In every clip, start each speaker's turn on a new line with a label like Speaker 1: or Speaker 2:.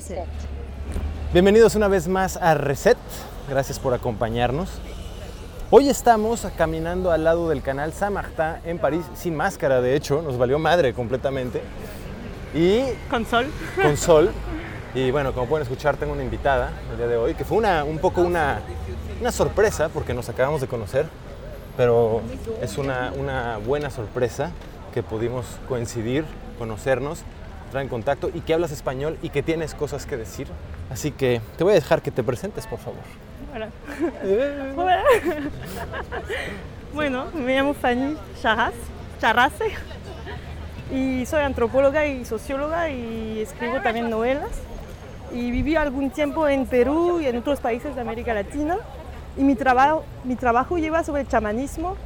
Speaker 1: Reset.
Speaker 2: Bienvenidos una vez más a Reset. Gracias por acompañarnos. Hoy estamos caminando al lado del canal Saint-Martin en París, sin máscara, de hecho, nos valió madre completamente. Y
Speaker 1: Con sol.
Speaker 2: con sol. Y bueno, como pueden escuchar, tengo una invitada el día de hoy, que fue una, un poco una, una sorpresa, porque nos acabamos de conocer, pero es una, una buena sorpresa que pudimos coincidir, conocernos, entrar en contacto y que hablas español y que tienes cosas que decir. Así que te voy a dejar que te presentes, por favor.
Speaker 1: Hola. Hola. Bueno, me llamo Fanny Charras, Charrase y soy antropóloga y socióloga y escribo también novelas. Y viví algún tiempo en Perú y en otros países de América Latina. Y mi trabajo, mi trabajo lleva sobre el chamanismo,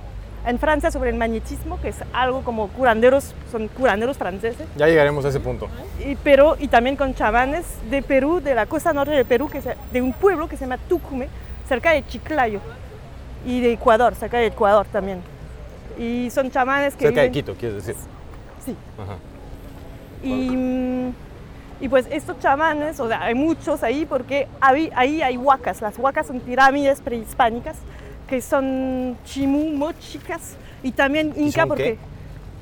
Speaker 1: en Francia sobre el magnetismo, que es algo como curanderos, son curanderos franceses.
Speaker 2: Ya llegaremos a ese punto.
Speaker 1: y, pero, y también con chamanes de Perú, de la costa norte de Perú, que se- de un pueblo que se llama Tucume, cerca de Chiclayo, y de Ecuador, cerca de Ecuador también. Y son chamanes que
Speaker 2: Cerca de
Speaker 1: viven-
Speaker 2: Quito, quieres decir.
Speaker 1: Sí.
Speaker 2: Ajá.
Speaker 1: Y, y pues estos chamanes, o sea, hay muchos ahí porque ahí, ahí hay huacas. Las huacas son pirámides prehispánicas que son chimú, mochicas y también inca porque
Speaker 2: qué?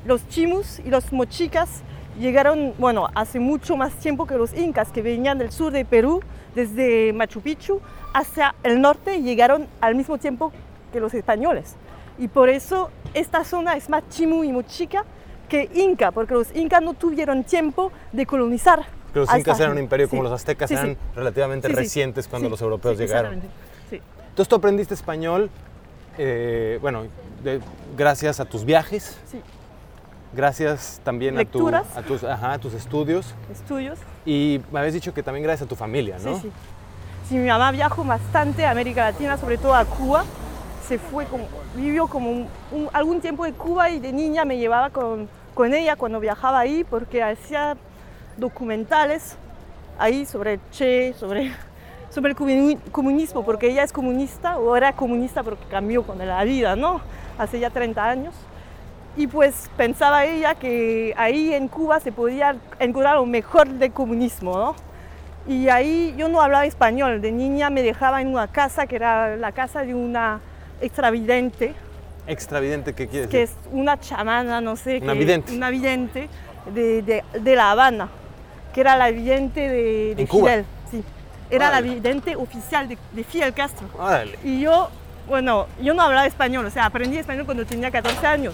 Speaker 1: los chimus y los mochicas llegaron, bueno, hace mucho más tiempo que los incas que venían del sur de Perú, desde Machu Picchu hacia el norte y llegaron al mismo tiempo que los españoles. Y por eso esta zona es más chimú y mochica que inca, porque los incas no tuvieron tiempo de colonizar.
Speaker 2: Que los incas eran un imperio
Speaker 1: Sí.
Speaker 2: como los aztecas
Speaker 1: Sí,
Speaker 2: eran relativamente
Speaker 1: Sí, sí.
Speaker 2: recientes cuando los europeos llegaron. Entonces tú aprendiste español, eh, bueno, de- gracias a tus viajes,
Speaker 1: Sí,
Speaker 2: gracias también a, tu- a tus, ajá, a tus estudios
Speaker 1: estudios.
Speaker 2: y me habías dicho que también gracias a tu familia, ¿no?
Speaker 1: Sí, sí. Sí, mi mamá viajó bastante a América Latina, sobre todo a Cuba. Se fue como, vivió como un- un- algún tiempo en Cuba y de niña me llevaba con, con ella cuando viajaba ahí porque hacía documentales ahí sobre Che, sobre, sobre el comuni- comunismo, porque ella es comunista o era comunista porque cambió con la vida, ¿no? Hace ya 30 años. Y pues pensaba ella que ahí en Cuba se podía encontrar lo mejor del comunismo, ¿no? Y ahí yo no hablaba español. De niña me dejaba en una casa que era la casa de una extravidente,
Speaker 2: Extravidente, ¿qué quieres
Speaker 1: que
Speaker 2: decir?
Speaker 1: es una chamana, no sé.
Speaker 2: Una
Speaker 1: que-
Speaker 2: vidente.
Speaker 1: Una vidente de, de- de La Habana, que era la vidente de, de
Speaker 2: ¿En Cuba?
Speaker 1: Fidel. Sí. Era
Speaker 2: Órale.
Speaker 1: la vidente oficial de, de Fidel Castro.
Speaker 2: Órale.
Speaker 1: Y yo, bueno, yo no hablaba español, o sea, aprendí español cuando tenía 14 años.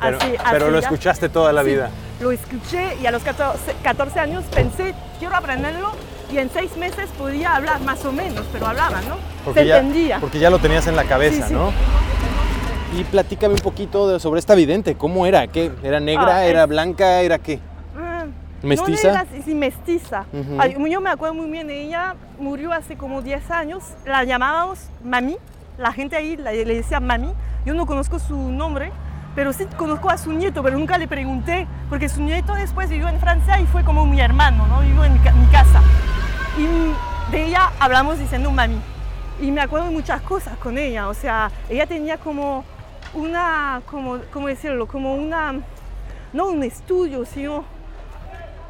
Speaker 2: Pero,
Speaker 1: Así-
Speaker 2: pero
Speaker 1: así
Speaker 2: lo
Speaker 1: ya.
Speaker 2: escuchaste toda la
Speaker 1: Sí,
Speaker 2: vida.
Speaker 1: Lo escuché y a los 14, 14 años pensé, quiero aprenderlo y en seis meses podía hablar más o menos, pero hablaba, ¿no? Se
Speaker 2: ya,
Speaker 1: entendía.
Speaker 2: porque ya lo tenías en la cabeza,
Speaker 1: Sí, sí.
Speaker 2: ¿no? Y platícame un poquito de- sobre esta vidente, ¿cómo era? ¿Qué? ¿Era negra?
Speaker 1: Ah,
Speaker 2: ¿Era
Speaker 1: es-
Speaker 2: blanca? ¿Era qué? ¿Mestiza?
Speaker 1: No sí, mestiza.
Speaker 2: Ujú.
Speaker 1: Ay, yo me acuerdo muy bien, ella murió hace como 10 años, la llamábamos mami, la gente ahí la- le decía mami, yo no conozco su nombre, pero sí conozco a su nieto, pero nunca le pregunté, porque su nieto después vivió en Francia y fue como mi hermano, ¿no? Vivió en mi, mi casa. Y de ella hablamos diciendo mami. Y me acuerdo de muchas cosas con ella, o sea, ella tenía como una, como, ¿cómo decirlo? Como una, no un estudio, sino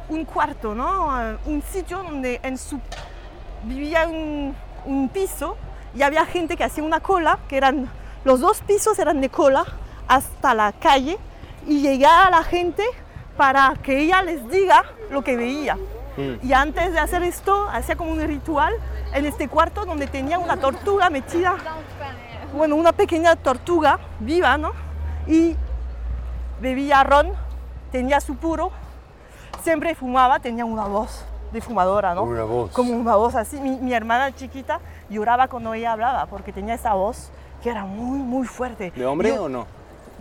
Speaker 1: un cuarto, ¿no? Un sitio donde en su vivía un, un piso y había gente que hacía una cola, que eran los dos pisos eran de cola hasta la calle y llegaba la gente para que ella les diga lo que veía.
Speaker 2: Mm.
Speaker 1: Y antes de hacer esto, hacía como un ritual en este cuarto donde tenía una tortuga metida, bueno, una pequeña tortuga viva, ¿no? Y bebía ron, tenía su puro, siempre fumaba, tenía una voz de fumadora, ¿no?
Speaker 2: Una voz.
Speaker 1: Como una voz así. Mi, mi hermana chiquita lloraba cuando ella hablaba porque tenía esa voz que era muy, muy fuerte.
Speaker 2: ¿De hombre
Speaker 1: Yo-
Speaker 2: o no?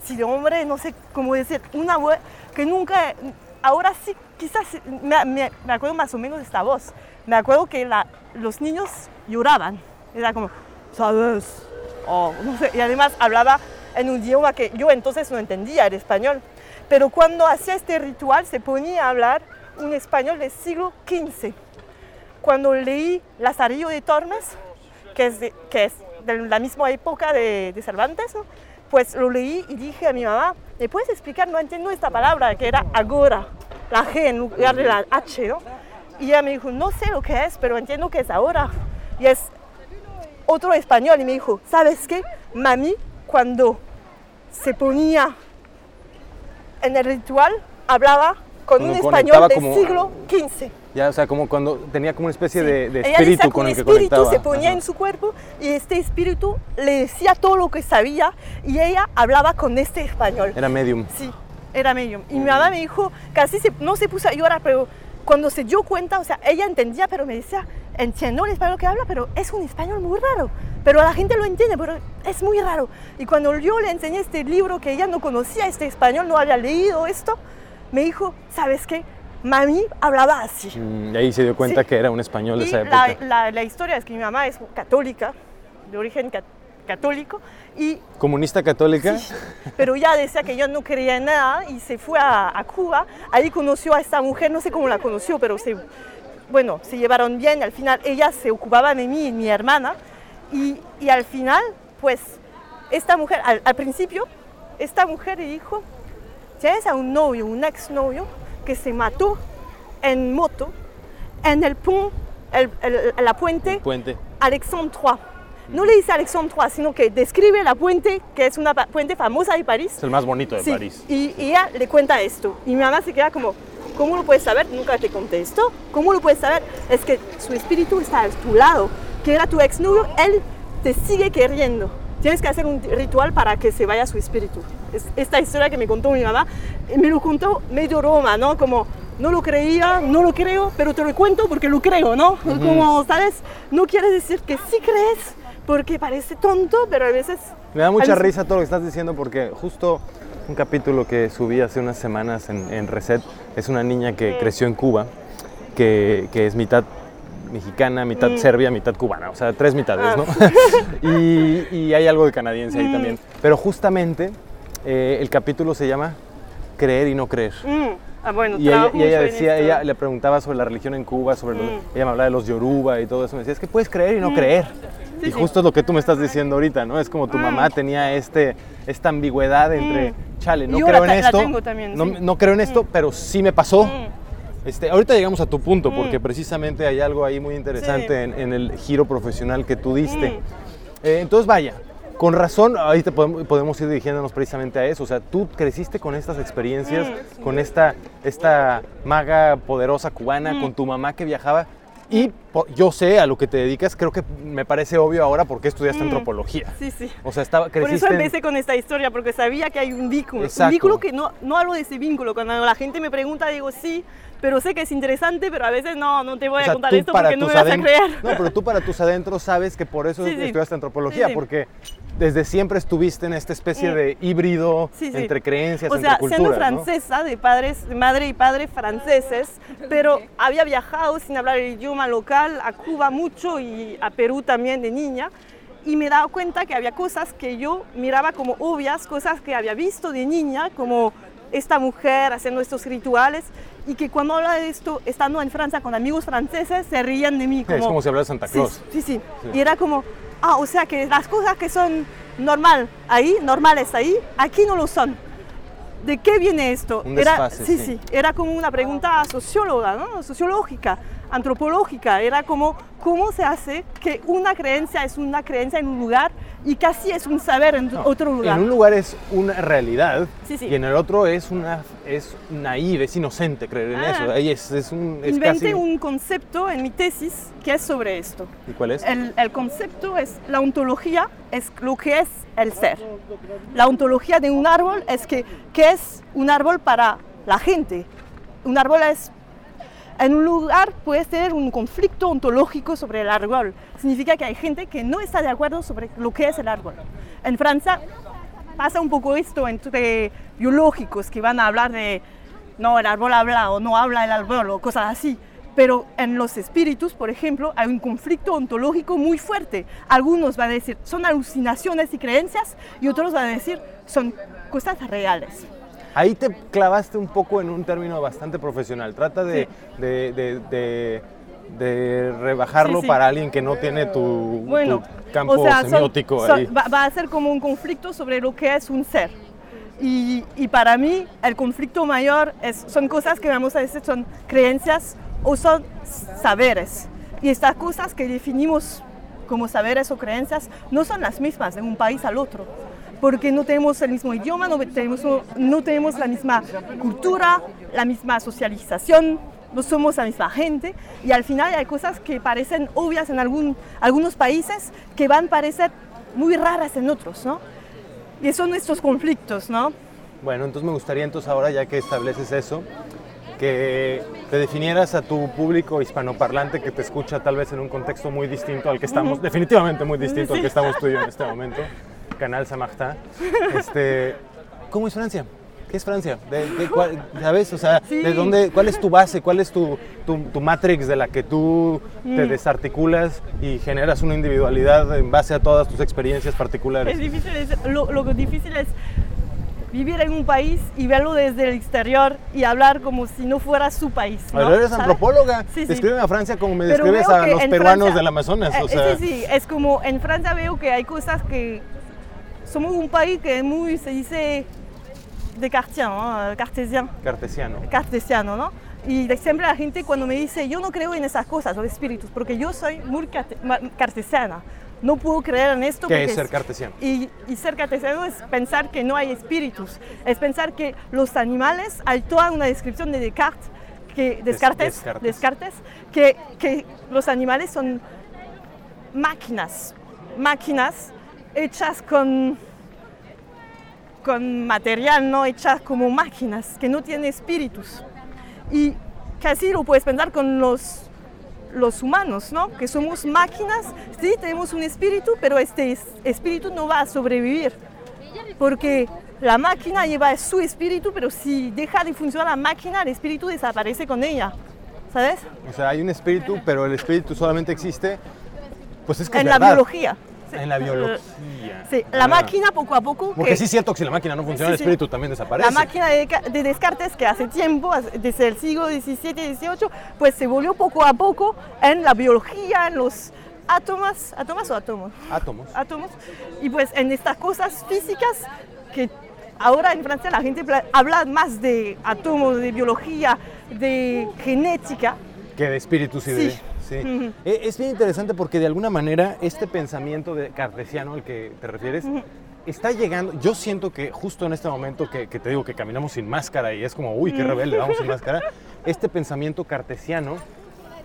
Speaker 1: Sí, de hombre, no sé cómo decir, una voz que nunca, ahora sí, quizás me, me- me acuerdo más o menos de esta voz. Me acuerdo que la- los niños lloraban, era como, ¿sabes? O no sé, y además hablaba en un idioma que yo entonces no entendía, el español. Pero cuando hacía este ritual se ponía a hablar un español del siglo XV. Cuando leí Lazarillo de Tormes, que es de, que es de la misma época de, Cervantes, pues lo leí y dije a mi mamá, ¿me puedes explicar? No entiendo esta palabra, que era agora, la G en lugar de la H, ¿no? y ella me dijo, no sé lo que es, pero entiendo que es ahora. Y es otro español y me dijo, ¿sabes qué? Mami, cuando se ponía en el ritual, hablaba con
Speaker 2: Cuando
Speaker 1: un español del
Speaker 2: como-
Speaker 1: siglo XV.
Speaker 2: Ya, o sea, como cuando tenía como una especie
Speaker 1: Sí.
Speaker 2: de, de espíritu con el que
Speaker 1: espíritu
Speaker 2: conectaba.
Speaker 1: se ponía
Speaker 2: Ajá.
Speaker 1: en su cuerpo y este espíritu le decía todo lo que sabía y ella hablaba con este español.
Speaker 2: Era medium.
Speaker 1: Sí, era medium. Y mi mamá me dijo, casi se- no se puso a llorar, pero cuando se dio cuenta, o sea, ella entendía, pero me decía, entiendo el español que habla, pero es un español muy raro. Pero la gente lo entiende, pero es muy raro. Y cuando yo le enseñé este libro que ella no conocía, este español, no había leído esto, me dijo, ¿sabes qué? Mami hablaba así.
Speaker 2: Mm, Y ahí se dio cuenta
Speaker 1: Sí.
Speaker 2: que era un español de
Speaker 1: Y
Speaker 2: esa
Speaker 1: la,
Speaker 2: época.
Speaker 1: la- la historia es que mi mamá es católica, de origen ca- católico, y
Speaker 2: Comunista católica.
Speaker 1: Sí, pero ya decía que yo no quería nada y se fue a, a Cuba. Ahí conoció a esta mujer, no sé cómo la conoció, pero se, bueno, se llevaron bien. Al final ella se ocupaba de mí y mi hermana. Y, y al final, pues, esta mujer, al, al principio, esta mujer le dijo, tienes a un novio, un exnovio, que se mató en moto en el pont, el- el- la puente
Speaker 2: Puente.
Speaker 1: Alexandre III. No le dice Alexandre III, sino que describe la puente, que es una puente famosa de París.
Speaker 2: Es el más bonito de
Speaker 1: Sí,
Speaker 2: París.
Speaker 1: Y, y ella le cuenta esto. Y mi mamá se queda como, ¿cómo lo puedes saber? Nunca te conté esto. ¿Cómo lo puedes saber? Es que su espíritu está a tu lado. Que era tu exnovio, él te sigue queriendo. Tienes que hacer un ritual para que se vaya su espíritu. Es esta historia que me contó mi mamá, me lo contó medio broma, ¿no? Como, no lo creía, no lo creo, pero te lo cuento porque lo creo, ¿no? Como, ¿sabes? No quiere decir que sí crees, porque parece tonto, pero a veces...
Speaker 2: Me da mucha risa todo lo que estás diciendo porque justo un capítulo que subí hace unas semanas en, en Reset es una niña que creció en Cuba, que, que es mitad mexicana, mitad serbia, mitad cubana, o sea, tres mitades,
Speaker 1: Ah.
Speaker 2: ¿no? y, y hay algo de canadiense ahí también. Pero justamente eh, el capítulo se llama Creer y no creer.
Speaker 1: Mm, ah, bueno,
Speaker 2: Y ella, y ella decía, ella le preguntaba sobre la religión en Cuba, sobre los-
Speaker 1: Mm.
Speaker 2: ella me hablaba de los yoruba y todo eso, me decía, es que puedes creer y no creer.
Speaker 1: Sí,
Speaker 2: y
Speaker 1: sí.
Speaker 2: justo es lo que tú me estás diciendo ahorita, ¿no? Es como tu
Speaker 1: Mm.
Speaker 2: mamá tenía este, esta ambigüedad entre, chale, no
Speaker 1: Yo
Speaker 2: creo en esto,
Speaker 1: también,
Speaker 2: no, no creo en esto, pero sí me pasó.
Speaker 1: Mm.
Speaker 2: Este, ahorita llegamos a tu punto, porque precisamente hay algo ahí muy interesante en, en el giro profesional que tú diste.
Speaker 1: Mm.
Speaker 2: Eh, entonces, vaya, con razón, ahí te podemos, podemos ir dirigiéndonos precisamente a eso. O sea, tú creciste con estas experiencias,
Speaker 1: Mm.
Speaker 2: con esta, esta maga poderosa cubana,
Speaker 1: Mm.
Speaker 2: con tu mamá que viajaba. Y yo sé a lo que te dedicas, creo que me parece obvio ahora porque estudiaste
Speaker 1: Mm.
Speaker 2: antropología.
Speaker 1: Sí, sí.
Speaker 2: O sea, estaba,
Speaker 1: Por eso
Speaker 2: creciste en-
Speaker 1: empecé con esta historia, porque sabía que hay un vínculo.
Speaker 2: Exacto.
Speaker 1: Un vínculo que no, no hablo de ese vínculo. Cuando la gente me pregunta, digo sí, pero sé que es interesante, pero a veces no, no te voy
Speaker 2: O
Speaker 1: a
Speaker 2: sea,
Speaker 1: contar
Speaker 2: tú
Speaker 1: esto porque no me vas a creer.
Speaker 2: No, pero tú para tus adentros sabes que por eso
Speaker 1: Sí, sí.
Speaker 2: estudiaste antropología,
Speaker 1: Sí, sí.
Speaker 2: porque desde siempre estuviste en esta especie
Speaker 1: Mm.
Speaker 2: de híbrido
Speaker 1: Sí, sí.
Speaker 2: entre creencias,
Speaker 1: O sea,
Speaker 2: entre
Speaker 1: siendo
Speaker 2: culturas. ¿no?
Speaker 1: francesa, de padres, madre y padre franceses, pero había viajado sin hablar el idioma local a Cuba mucho y a Perú también de niña. Y me he dado cuenta que había cosas que yo miraba como obvias, cosas que había visto de niña, como esta mujer haciendo estos rituales, y que cuando habla de esto, estando en Francia con amigos franceses, se rían de mí.
Speaker 2: Es como si hablara de Santa
Speaker 1: Sí,
Speaker 2: Claus.
Speaker 1: Sí, sí, Y era como, ah, o sea que las cosas que son normal ahí, normales ahí, aquí no lo son. ¿De qué viene esto?
Speaker 2: Un
Speaker 1: era,
Speaker 2: desfase,
Speaker 1: sí,
Speaker 2: sí.
Speaker 1: sí, era como una pregunta socióloga, ¿no? sociológica, antropológica. Era como, ¿cómo se hace que una creencia es una creencia en un lugar y casi es un saber en otro lugar?
Speaker 2: En un lugar es una realidad
Speaker 1: Sí, sí.
Speaker 2: y en el otro es una es naive, es inocente creer en
Speaker 1: Ah.
Speaker 2: eso. Ahí es, es un es
Speaker 1: Inventé
Speaker 2: casi
Speaker 1: un concepto en mi tesis que es sobre esto.
Speaker 2: ¿Y cuál es?
Speaker 1: El, el concepto es la ontología, es lo que es el ser. La ontología de un árbol es que, ¿qué es un árbol para la gente? Un árbol es, en un lugar puede ser un conflicto ontológico sobre el árbol. Significa que hay gente que no está de acuerdo sobre lo que es el árbol. En Francia pasa un poco esto entre biológicos que van a hablar de, no, el árbol habla o no habla el árbol o cosas así. Pero en los espíritus, por ejemplo, hay un conflicto ontológico muy fuerte. Algunos van a decir, son alucinaciones y creencias, y otros van a decir, son cosas reales.
Speaker 2: Ahí te clavaste un poco en un término bastante profesional. Trata de, de, de- de- de rebajarlo
Speaker 1: Sí, sí.
Speaker 2: para alguien que no tiene tu,
Speaker 1: Bueno,
Speaker 2: tu campo
Speaker 1: o sea, son-
Speaker 2: semiótico
Speaker 1: son-
Speaker 2: ahí.
Speaker 1: va, va a ser como un conflicto sobre lo que es un ser. Y, y para mí el conflicto mayor es, son cosas que vamos a decir son creencias o son saberes. Y estas cosas que definimos como saberes o creencias no son las mismas de un país al otro, porque no tenemos el mismo idioma, no tenemos, no tenemos la misma cultura, la misma socialización, no somos la misma gente y al final hay cosas que parecen obvias en algún, algunos países que van a parecer muy raras en otros, ¿no? Y son nuestros conflictos, ¿no?
Speaker 2: Bueno, entonces me gustaría entonces ahora, ya que estableces eso, que te definieras a tu público hispanoparlante que te escucha tal vez en un contexto muy distinto al que estamos, definitivamente muy distinto al que estamos tú y yo en este momento, Canal Samarta. Este, ¿Cómo es Francia? ¿Qué es Francia? ¿De, cuál, ¿Sabes? O sea, ¿de dónde, ¿cuál es tu base? ¿Cuál es tu, tu, matrix de la que tú te mm. desarticulas y generas una individualidad en base a todas tus experiencias particulares?
Speaker 1: Es difícil, lo, lo difícil es vivir en un país y verlo desde el exterior y hablar como si no fuera su país.
Speaker 2: ¿no? eres antropóloga. Sí, Describe a Francia como me describes a los peruanos del Amazonas.
Speaker 1: O eh, sea. Sí, sí, es como en Francia veo que hay cosas que somos un país que es muy, se dice, de cartesiano, cartesiano.
Speaker 2: Cartesiano.
Speaker 1: Cartesiano, ¿no? Y siempre la gente cuando me dice, yo no creo en esas cosas, los espíritus, porque yo soy muy cartesiana no puedo creer en esto.
Speaker 2: ¿Qué es ser cartesiano?
Speaker 1: Y, ser cartesiano es pensar que no hay espíritus, es pensar que los animales, hay toda una descripción de Descartes, que, Descartes, Descartes. que, que los animales son máquinas, máquinas hechas con, con material, no hechas como máquinas, que no tienen espíritus. Y casi lo puedes pensar con los los humanos, ¿no? Que somos máquinas, sí, tenemos un espíritu, pero este espíritu no va a sobrevivir, porque la máquina lleva su espíritu, pero si deja de funcionar la máquina, el espíritu desaparece con ella, ¿sabes?
Speaker 2: O sea, hay un espíritu, pero el espíritu solamente existe, pues es que
Speaker 1: en
Speaker 2: la
Speaker 1: biología.
Speaker 2: En la biología.
Speaker 1: Sí, la ah. máquina poco a poco...
Speaker 2: Porque sí es cierto que si la máquina no funciona, el espíritu también desaparece.
Speaker 1: La máquina de, Descartes, que hace tiempo, desde el siglo XVII, XVIII, pues se volvió poco a poco en la biología, en los átomos, átomos o átomos?
Speaker 2: Átomos.
Speaker 1: Átomos. Y pues en estas cosas físicas que ahora en Francia la gente habla más de átomos, de biología, de genética.
Speaker 2: Que de espíritus y de... E, es bien interesante porque de alguna manera este pensamiento de cartesiano al que te refieres está llegando. Yo siento que justo en este momento que, te digo que caminamos sin máscara y es como, uy, qué rebelde, vamos sin máscara. Este pensamiento cartesiano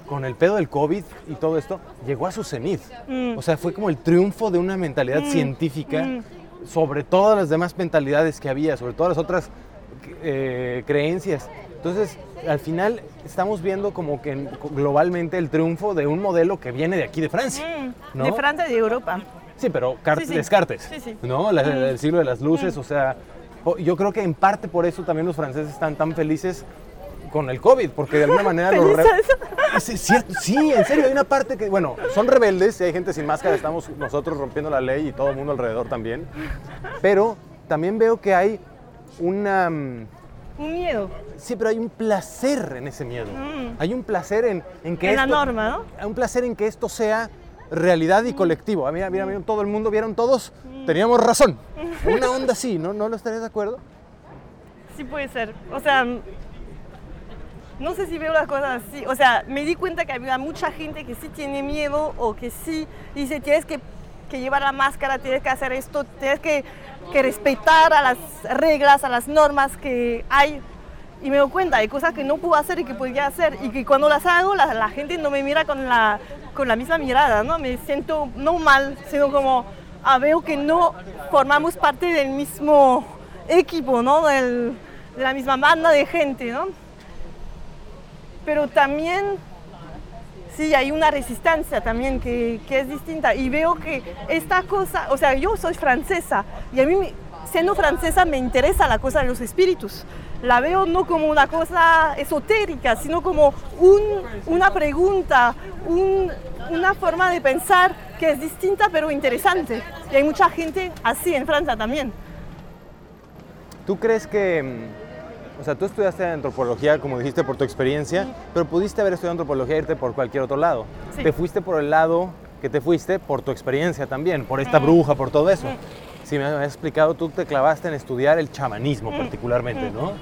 Speaker 2: con el pedo del COVID y todo esto, llegó a su cenit. Mm. O sea, fue como el triunfo de una mentalidad mm. científica mm. sobre todas las demás mentalidades que había, sobre todas las otras eh, creencias. Entonces, al final estamos viendo como que globalmente el triunfo de un modelo que viene de aquí de Francia.
Speaker 1: Mm, de Francia y de Europa.
Speaker 2: Sí, pero Descartes, ¿no? Mm. el siglo de las luces, mm. o sea, yo creo que en parte por eso también los franceses están tan felices con el COVID, porque de alguna manera lo Sí, en serio, hay una parte que, bueno, son rebeldes, y hay gente sin máscara, estamos nosotros rompiendo la ley y todo el mundo alrededor también, pero también veo que hay una
Speaker 1: un miedo.
Speaker 2: Sí, pero hay un placer en ese miedo. Mm. Hay un placer en, en que...
Speaker 1: En la norma, ¿no?
Speaker 2: Hay un placer en que esto sea realidad y mm. colectivo. Ah, mira, mira, mira, todo el mundo, vieron todos, mm. teníamos razón. Una onda así, ¿no? ¿No lo estarías de acuerdo?
Speaker 1: Sí puede ser. O sea, no sé si veo las cosas así. O sea, me di cuenta que había mucha gente que sí tiene miedo o que sí dice, tienes que, que llevar la máscara, tienes que hacer esto, tienes que que respetar a las reglas, a las normas que hay. Y me doy cuenta, hay cosas que no puedo hacer y que podría hacer. Y que cuando las hago, la, gente no me mira con la, con la misma mirada, ¿no? Me siento no mal, sino como, ah, veo que no formamos parte del mismo equipo, ¿no? de la misma banda de gente, ¿no? Pero también sí hay una resistencia también que, que, es distinta. Y veo que esta cosa, o sea, yo soy francesa y a mí, siendo francesa, me interesa la cosa de los espíritus. La veo no como una cosa esotérica, sino como un, una pregunta, un, una forma de pensar que es distinta pero interesante. Y hay mucha gente así en Francia también.
Speaker 2: ¿Tú crees que mm, o sea, tú estudiaste antropología, como dijiste, por tu experiencia, pero pudiste haber estudiado antropología e irte por cualquier otro lado. Te fuiste por el lado que te fuiste por tu experiencia también, por esta bruja, por todo eso. Si me has explicado, tú te clavaste en estudiar el chamanismo particularmente, ¿no?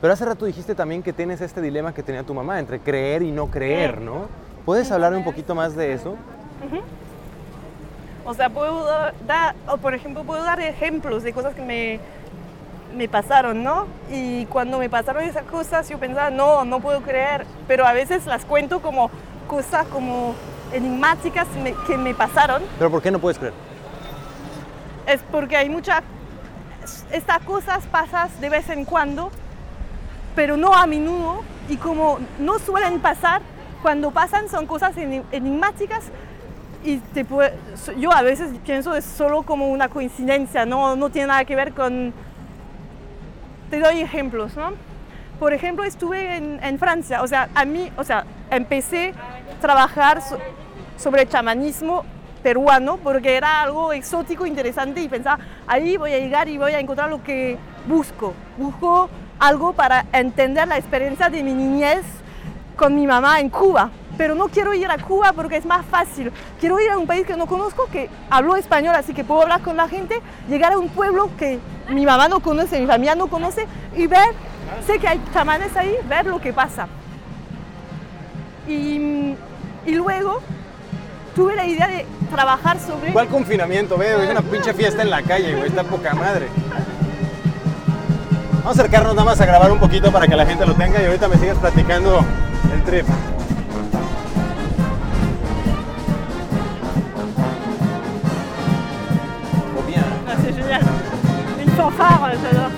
Speaker 2: Pero hace rato dijiste también que tienes este dilema que tenía tu mamá entre creer y no creer. ¿no? ¿Puedes hablar un poquito más de eso?
Speaker 1: O sea, puedo dar, o por ejemplo, puedo dar ejemplos de cosas que me, me pasaron, ¿no? Y cuando me pasaron esas cosas, yo pensaba, no, no puedo creer, pero a veces las cuento como cosas como enigmáticas me- que me pasaron.
Speaker 2: Pero ¿por qué no puedes creer?
Speaker 1: Es porque hay muchas, estas cosas pasan de vez en cuando, pero no a menudo, y como no suelen pasar, cuando pasan son cosas eni- enigmáticas y te puede- yo a veces pienso es solo como una coincidencia, no, no tiene nada que ver con... Te doy ejemplos, ¿no? Por ejemplo, estuve en, en Francia, o sea, a mí, o sea, empecé a trabajar so- sobre chamanismo peruano porque era algo exótico, interesante y pensaba, ahí voy a llegar y voy a encontrar lo que busco. Busco algo para entender la experiencia de mi niñez con mi mamá en Cuba. Pero no quiero ir a Cuba porque es más fácil. Quiero ir a un país que no conozco, que hablo español, así que puedo hablar con la gente, llegar a un pueblo que mi mamá no conoce, mi familia no conoce y ver, sé que hay chamanes ahí, ver lo que pasa. Y, luego tuve la idea de trabajar sobre...
Speaker 2: ¿Cuál confinamiento? Ve, es una pinche fiesta en la calle, güey, está poca madre. Vamos a acercarnos nada más a grabar un poquito para que la gente lo tenga y ahorita me sigas platicando el trip.
Speaker 1: Génial. Une fanfare, j'adore.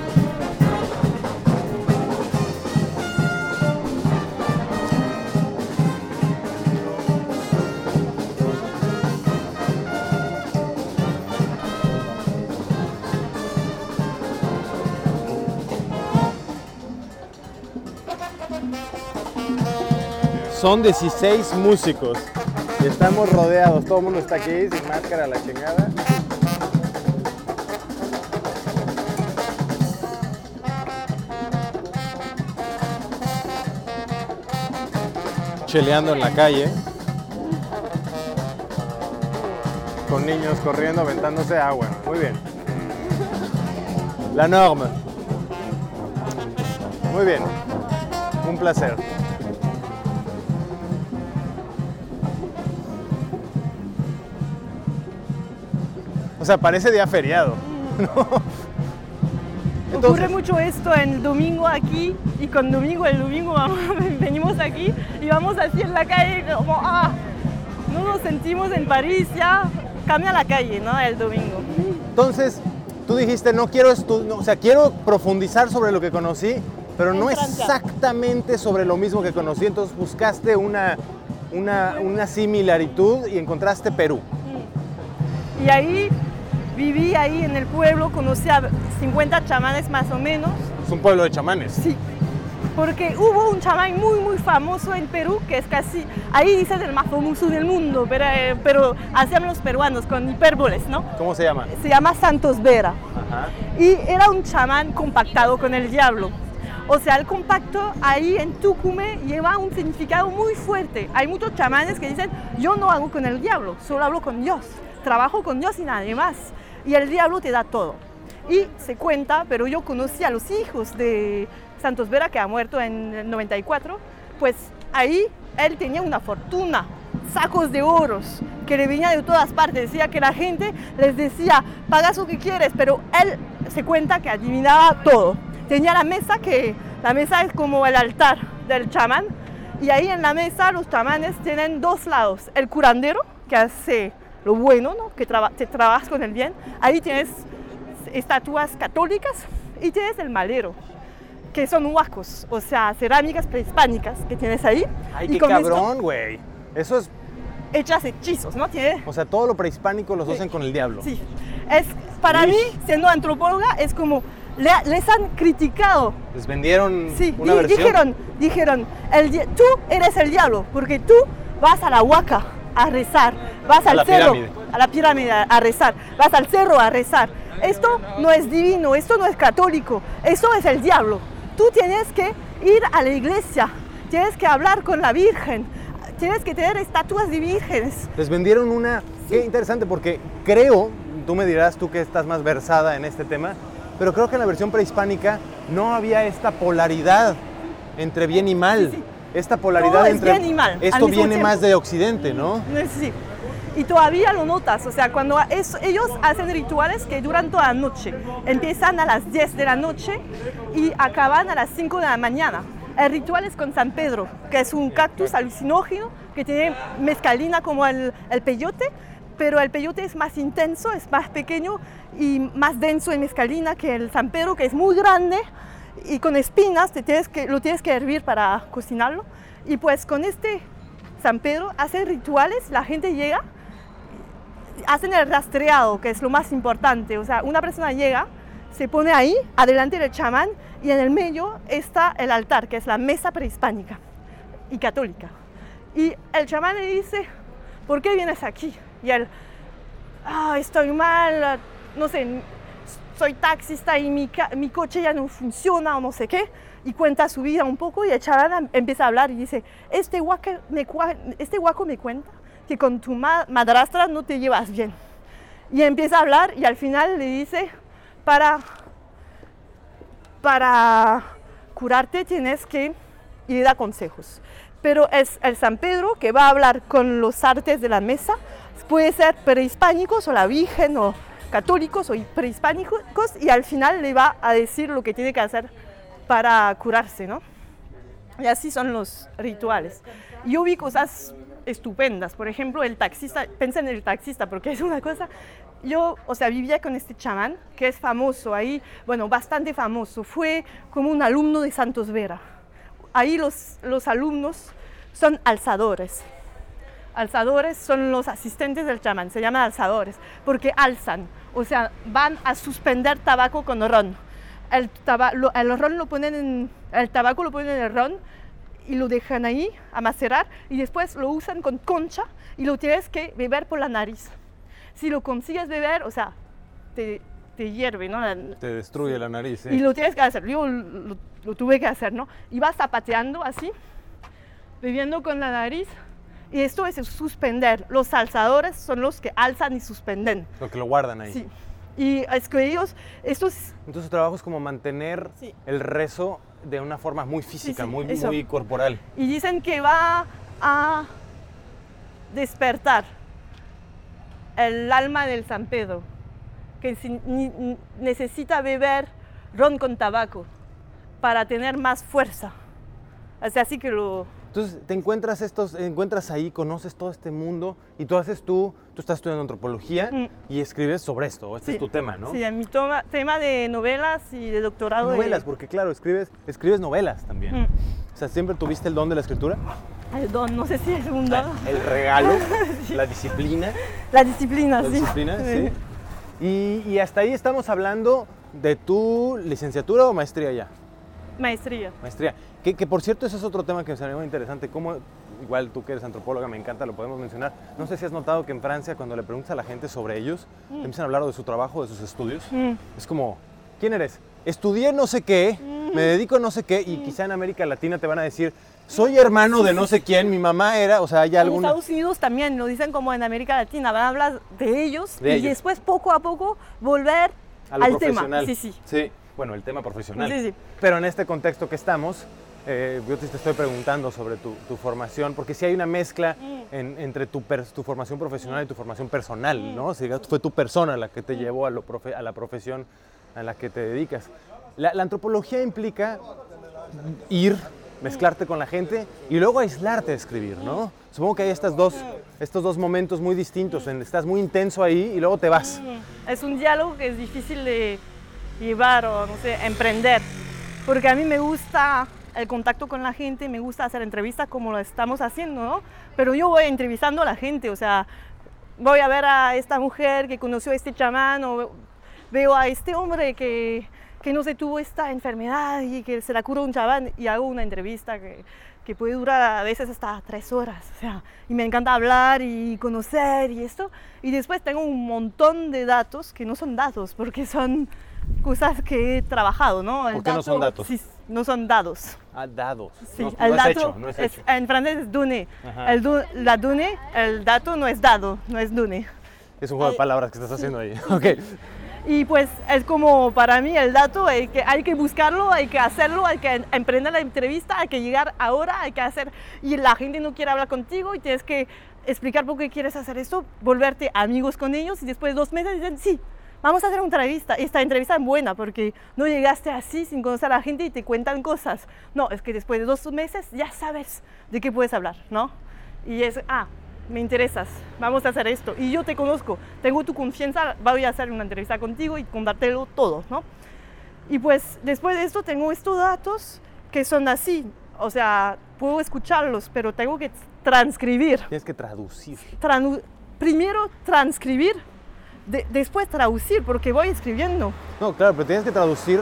Speaker 2: Son 16 músicos estamos rodeados, todo el mundo está aquí sin máscara, la chingada. Cheleando en la calle. Con niños corriendo, aventándose agua. Muy bien. La norma. Muy bien. Un placer. O sea, parece día feriado.
Speaker 1: Ocurre mucho esto en el domingo aquí y con domingo, el domingo vamos- venimos aquí y vamos así en la calle como, ah, no nos sentimos en París, ya cambia la calle, ¿no? El domingo.
Speaker 2: Entonces, tú dijiste, no quiero estu- no, o sea, quiero profundizar sobre lo que conocí, pero no
Speaker 1: Francia.
Speaker 2: exactamente sobre lo mismo que conocí. Entonces buscaste una, una, una similaritud y encontraste Perú.
Speaker 1: Y ahí viví ahí en el pueblo, conocí a 50 chamanes más o menos.
Speaker 2: Es un pueblo de chamanes.
Speaker 1: Sí, porque hubo un chamán muy, muy famoso en Perú, que es casi, ahí dicen el más famoso del mundo, pero, eh, pero hacían los peruanos con hipérboles, ¿no?
Speaker 2: ¿Cómo se llama?
Speaker 1: Se llama Santos Vera.
Speaker 2: Ajá.
Speaker 1: Y era un chamán compactado con el diablo. O sea, el compacto ahí en Tucumé lleva un significado muy fuerte. Hay muchos chamanes que dicen, yo no hago con el diablo, solo hablo con Dios. Trabajo con Dios y nadie más. Y el diablo te da todo. Y se cuenta, pero yo conocí a los hijos de Santos Vera, que ha muerto en el 94, pues ahí él tenía una fortuna, sacos de oros, que le venía de todas partes. Decía que la gente les decía, pagas lo que quieres, pero él se cuenta que adivinaba todo. Tenía la mesa, que la mesa es como el altar del chamán, y ahí en la mesa los chamanes tienen dos lados, el curandero, que hace lo bueno, ¿no? que traba- te trabajas con el bien, ahí tienes estatuas católicas y tienes el malero, que son huacos, o sea, cerámicas prehispánicas que tienes ahí.
Speaker 2: Ay,
Speaker 1: y
Speaker 2: qué
Speaker 1: con
Speaker 2: cabrón, güey. Eso es,
Speaker 1: echas hechizos, ¿no? Tiene,
Speaker 2: o sea, todo lo prehispánico lo asocian con el diablo.
Speaker 1: sí. Es, para mí, siendo antropóloga, es como le- les han criticado.
Speaker 2: Les vendieron
Speaker 1: Sí,
Speaker 2: una
Speaker 1: di-
Speaker 2: versión.
Speaker 1: dijeron, dijeron, el tú eres el diablo, porque tú vas a la huaca a rezar, vas
Speaker 2: A
Speaker 1: al cerro,
Speaker 2: pirámide.
Speaker 1: a la pirámide a, rezar, vas al cerro a rezar. Esto no es divino, esto no es católico, eso es el diablo. Tú tienes que ir a la iglesia, tienes que hablar con la Virgen, tienes que tener estatuas de vírgenes.
Speaker 2: Les vendieron una... Qué interesante, porque creo, tú me dirás, tú que estás más versada en este tema, pero creo que en la versión prehispánica no había esta polaridad entre bien y mal.
Speaker 1: Sí, sí.
Speaker 2: Esta polaridad
Speaker 1: Todo es
Speaker 2: entre
Speaker 1: bien y mal, al
Speaker 2: esto viene
Speaker 1: tiempo.
Speaker 2: más de occidente, ¿no?
Speaker 1: Sí. Y todavía lo notas, o sea, cuando es- ellos hacen rituales que duran toda la noche. Empiezan a las 10 de la noche y acaban a las 5 de la mañana. El ritual es con San Pedro, que es un cactus alucinógeno que tiene mezcalina como el, el peyote, pero el peyote es más intenso, es más pequeño y más denso en mezcalina que el San Pedro, que es muy grande y con espinas, te tienes que, lo tienes que hervir para cocinarlo. Y pues con este San Pedro hacen rituales, la gente llega, hacen el rastreado, que es lo más importante. O sea, una persona llega, se pone ahí, adelante del chamán, y en el medio está el altar, que es la mesa prehispánica y católica. Y el chamán le dice, ¿por qué vienes aquí? Y él, "Ah, estoy mal, no sé, soy taxista y mi, coche ya no funciona o no sé qué. Y cuenta su vida un poco y el chamán empieza a hablar y dice, este guaco me, este guaco me cuenta que con tu ma- madrastra no te llevas bien. Y empieza a hablar y al final le dice, para, para curarte tienes que y da consejos. Pero es el San Pedro que va a hablar con los artes de la mesa, puede ser prehispánicos o la Virgen o católicos o prehispánicos y al final le va a decir lo que tiene que hacer para curarse, ¿no? Y así son los rituales. Yo vi cosas estupendas, por ejemplo, el taxista, pensé en el taxista porque es una cosa, yo, o sea, vivía con este chamán que es famoso ahí, bueno, bastante famoso, fue como un alumno de Santos Vera. Ahí los, los alumnos son alzadores. Alzadores son los asistentes del chamán, se llaman alzadores, porque alzan, o sea, van a suspender tabaco con ron. El, taba- lo- el ron lo ponen en, el tabaco lo ponen en el ron y lo dejan ahí a macerar y después lo usan con concha y lo tienes que beber por la nariz. Si lo consigues beber, o sea, te, te hierve, ¿no? La-
Speaker 2: Te destruye la nariz. ¿eh?
Speaker 1: y lo tienes que hacer. Yo lo, lo tuve que hacer, ¿no? Y vas zapateando así, bebiendo con la nariz. Y esto es suspender. Los alzadores son los que alzan y suspenden.
Speaker 2: Lo que lo guardan ahí.
Speaker 1: Sí. Y es que ellos, estos,
Speaker 2: Entonces su trabajo es como mantener
Speaker 1: Sí.
Speaker 2: el rezo de una forma muy física,
Speaker 1: sí,
Speaker 2: muy,
Speaker 1: eso.
Speaker 2: muy corporal.
Speaker 1: y dicen que va a despertar el alma del San Pedro, que necesita beber ron con tabaco para tener más fuerza. O sea, así que lo,
Speaker 2: Entonces te encuentras estos, encuentras ahí, conoces todo este mundo y tú haces tú, tú estás estudiando antropología
Speaker 1: Mm.
Speaker 2: y escribes sobre esto. Este
Speaker 1: Sí.
Speaker 2: es tu tema, ¿no?
Speaker 1: Sí, mi toma- tema de novelas y de doctorado. de-
Speaker 2: Novelas, porque claro, escribes, escribes novelas también.
Speaker 1: Mm.
Speaker 2: O sea, siempre tuviste el don de la escritura,
Speaker 1: El don, no sé si es un don.
Speaker 2: el regalo, la disciplina,
Speaker 1: La disciplina,
Speaker 2: la
Speaker 1: sí.
Speaker 2: disciplina, sí. Y, y hasta ahí estamos hablando de tu licenciatura o maestría ya.
Speaker 1: Maestría.
Speaker 2: Maestría. Que, que, por cierto, ese es otro tema que me salió muy interesante. Cómo, igual tú que eres antropóloga, me encanta, lo podemos mencionar. No sé si has notado que en Francia, cuando le preguntas a la gente sobre ellos, te empiezan a hablar de su trabajo, de sus estudios.
Speaker 1: Mm.
Speaker 2: Es como, ¿quién eres? Estudié no sé qué, me dedico a no sé qué, y quizá en América Latina te van a decir, soy hermano de no sé quién, mi mamá era, o sea, hay
Speaker 1: En
Speaker 2: alguna...
Speaker 1: Estados Unidos también lo dicen como en América Latina, van a hablar de ellos
Speaker 2: De
Speaker 1: y
Speaker 2: ellos.
Speaker 1: después poco a poco volver
Speaker 2: a
Speaker 1: al tema. Sí, sí.
Speaker 2: Sí, bueno, el tema profesional.
Speaker 1: Sí, sí.
Speaker 2: Pero en este contexto que estamos, eh, yo te estoy preguntando sobre tu, tu formación, porque si hay una mezcla
Speaker 1: Mm.
Speaker 2: en- entre tu, per- tu formación profesional y tu formación personal, ¿no? Si fue tu persona la que
Speaker 1: Mm.
Speaker 2: te llevó a, lo profe- a la profesión a la que te dedicas. La, la antropología implica ir, mezclarte con la gente y luego aislarte de escribir, ¿no? Supongo que hay estas dos, estos dos momentos muy distintos, en estás muy intenso ahí y luego te vas.
Speaker 1: Es un diálogo que es difícil de llevar o, no sé, emprender. Porque a mí me gusta el contacto con la gente, me gusta hacer entrevistas como lo estamos haciendo, ¿no? Pero yo voy entrevistando a la gente, o sea, voy a ver a esta mujer que conoció a este chamán o veo a este hombre que, que no se tuvo esta enfermedad y que se la curó un chamán y hago una entrevista que, que puede durar a veces hasta tres horas. O sea, y me encanta hablar y conocer y esto. Y después tengo un montón de datos que no son datos porque son cosas que he trabajado, ¿no? El
Speaker 2: ¿Por qué no son datos?
Speaker 1: No son dados.
Speaker 2: Ah, dados.
Speaker 1: Sí,
Speaker 2: no,
Speaker 1: el
Speaker 2: no
Speaker 1: dato
Speaker 2: es hecho, no es
Speaker 1: es-
Speaker 2: hecho.
Speaker 1: en francés es.
Speaker 2: Ajá.
Speaker 1: El du- la donné, el dato no es dado, no es donné.
Speaker 2: Es un juego de palabras que estás haciendo ahí. Ok.
Speaker 1: Y pues es como para mí el dato, hay que, hay que buscarlo, hay que hacerlo, hay que emprender la entrevista, hay que llegar ahora, hay que hacer, y la gente no quiere hablar contigo y tienes que explicar por qué quieres hacer esto, volverte amigos con ellos y después de dos meses dicen, sí, vamos a hacer una entrevista. Esta entrevista es buena porque no llegaste así sin conocer a la gente y te cuentan cosas. No, es que después de dos meses ya sabes de qué puedes hablar, ¿no? Y es, ah, me interesas, vamos a hacer esto. Y yo te conozco, tengo tu confianza, voy a hacer una entrevista contigo y contártelo todo, ¿no? Y pues después de esto tengo estos datos que son así, o sea, puedo escucharlos, pero tengo que transcribir.
Speaker 2: Tienes que traducir.
Speaker 1: primero transcribir, después traducir, porque voy escribiendo.
Speaker 2: No, claro, pero tienes que traducir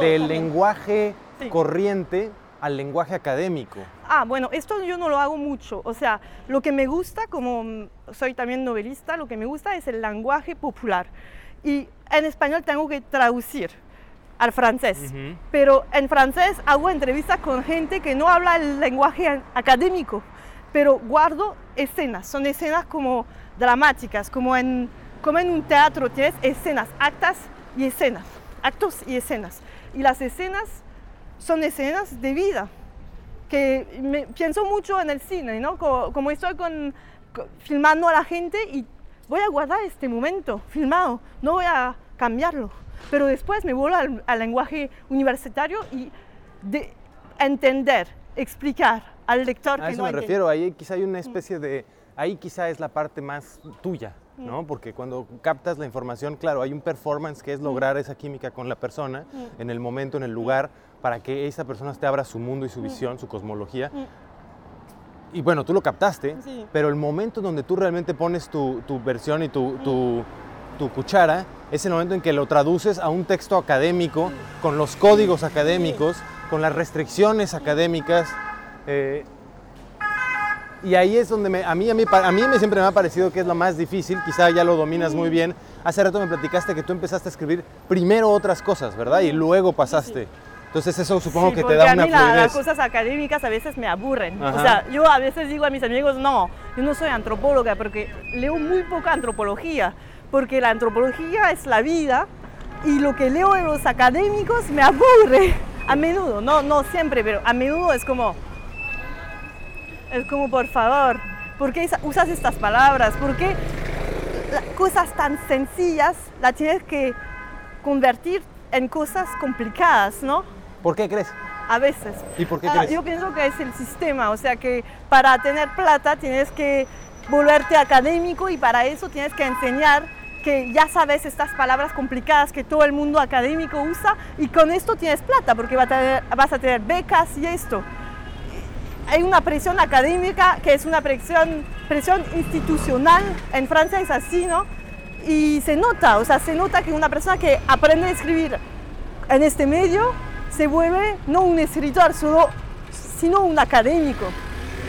Speaker 2: del lenguaje corriente al lenguaje académico.
Speaker 1: Ah, bueno, esto yo no lo hago mucho. O sea, lo que me gusta, como soy también novelista, lo que me gusta es el lenguaje popular. Y en español tengo que traducir al francés. Pero en francés hago entrevistas con gente que no habla el lenguaje académico, pero guardo escenas. Son escenas como dramáticas, como en, como en un teatro tienes escenas, actas y escenas, actos y escenas. Y las escenas son escenas de vida que me, pienso mucho en el cine, ¿no? Como, estoy con, filmando a la gente y voy a guardar este momento filmado, no voy a cambiarlo. Pero después me vuelvo al, lenguaje universitario y de entender, explicar al lector.
Speaker 2: A eso me refiero, ahí quizá hay una especie de, ahí quizá es la parte más tuya, ¿no? Mm. Porque cuando captas la información, claro, hay un performance que es lograr esa química con la persona mm. en el momento, en el lugar, para que esa persona te abra su mundo y su mm. visión, su cosmología. Y bueno, tú lo captaste, pero el momento donde tú realmente pones tu, versión y tu, tu, cuchara es el momento en que lo traduces a un texto académico, con los códigos académicos, con las restricciones académicas. Eh, y ahí es donde a, mí, a, mí, a mí me siempre me ha parecido que es lo más difícil, quizá ya lo dominas muy bien. Hace rato me platicaste que tú empezaste a escribir primero otras cosas, ¿verdad? Y luego pasaste. Entonces eso supongo que te da una a mí
Speaker 1: las cosas académicas a veces me aburren. O sea, yo a veces digo a mis amigos, no, yo no soy antropóloga porque leo muy poca antropología, porque la antropología es la vida y lo que leo de los académicos me aburre. A menudo, no, no siempre, pero a menudo es como, es como, por favor, ¿por qué usas estas palabras? ¿Por qué cosas tan sencillas las tienes que convertir en cosas complicadas, no?
Speaker 2: ¿Por qué crees?
Speaker 1: A veces.
Speaker 2: ¿Y por qué
Speaker 1: ah,
Speaker 2: crees?
Speaker 1: Yo pienso que es el sistema, o sea que para tener plata tienes que volverte académico y para eso tienes que enseñar que ya sabes estas palabras complicadas que todo el mundo académico usa y con esto tienes plata porque vas a tener becas y esto hay una presión académica que es una presión, presión institucional. En Francia es así, ¿no? Y se nota, o sea, se nota que una persona que aprende a escribir en este medio se vuelve no un escritor, solo, sino un académico.